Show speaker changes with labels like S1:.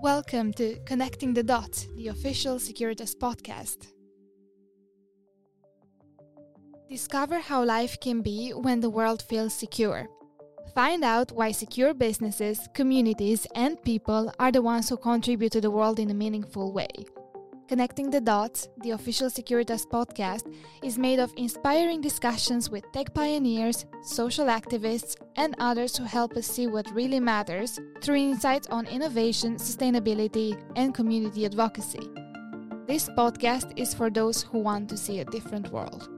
S1: Welcome to Connecting the Dots, the official Securitas podcast. Discover how life can be when the world feels secure. Find out why secure businesses, communities, and people are the ones who contribute to the world in a meaningful way. Connecting the Dots, the official Securitas podcast, is made of inspiring discussions with tech pioneers, social activists, and others who help us see what really matters through insights on innovation, sustainability, and community advocacy. This podcast is for those who want to see a different world.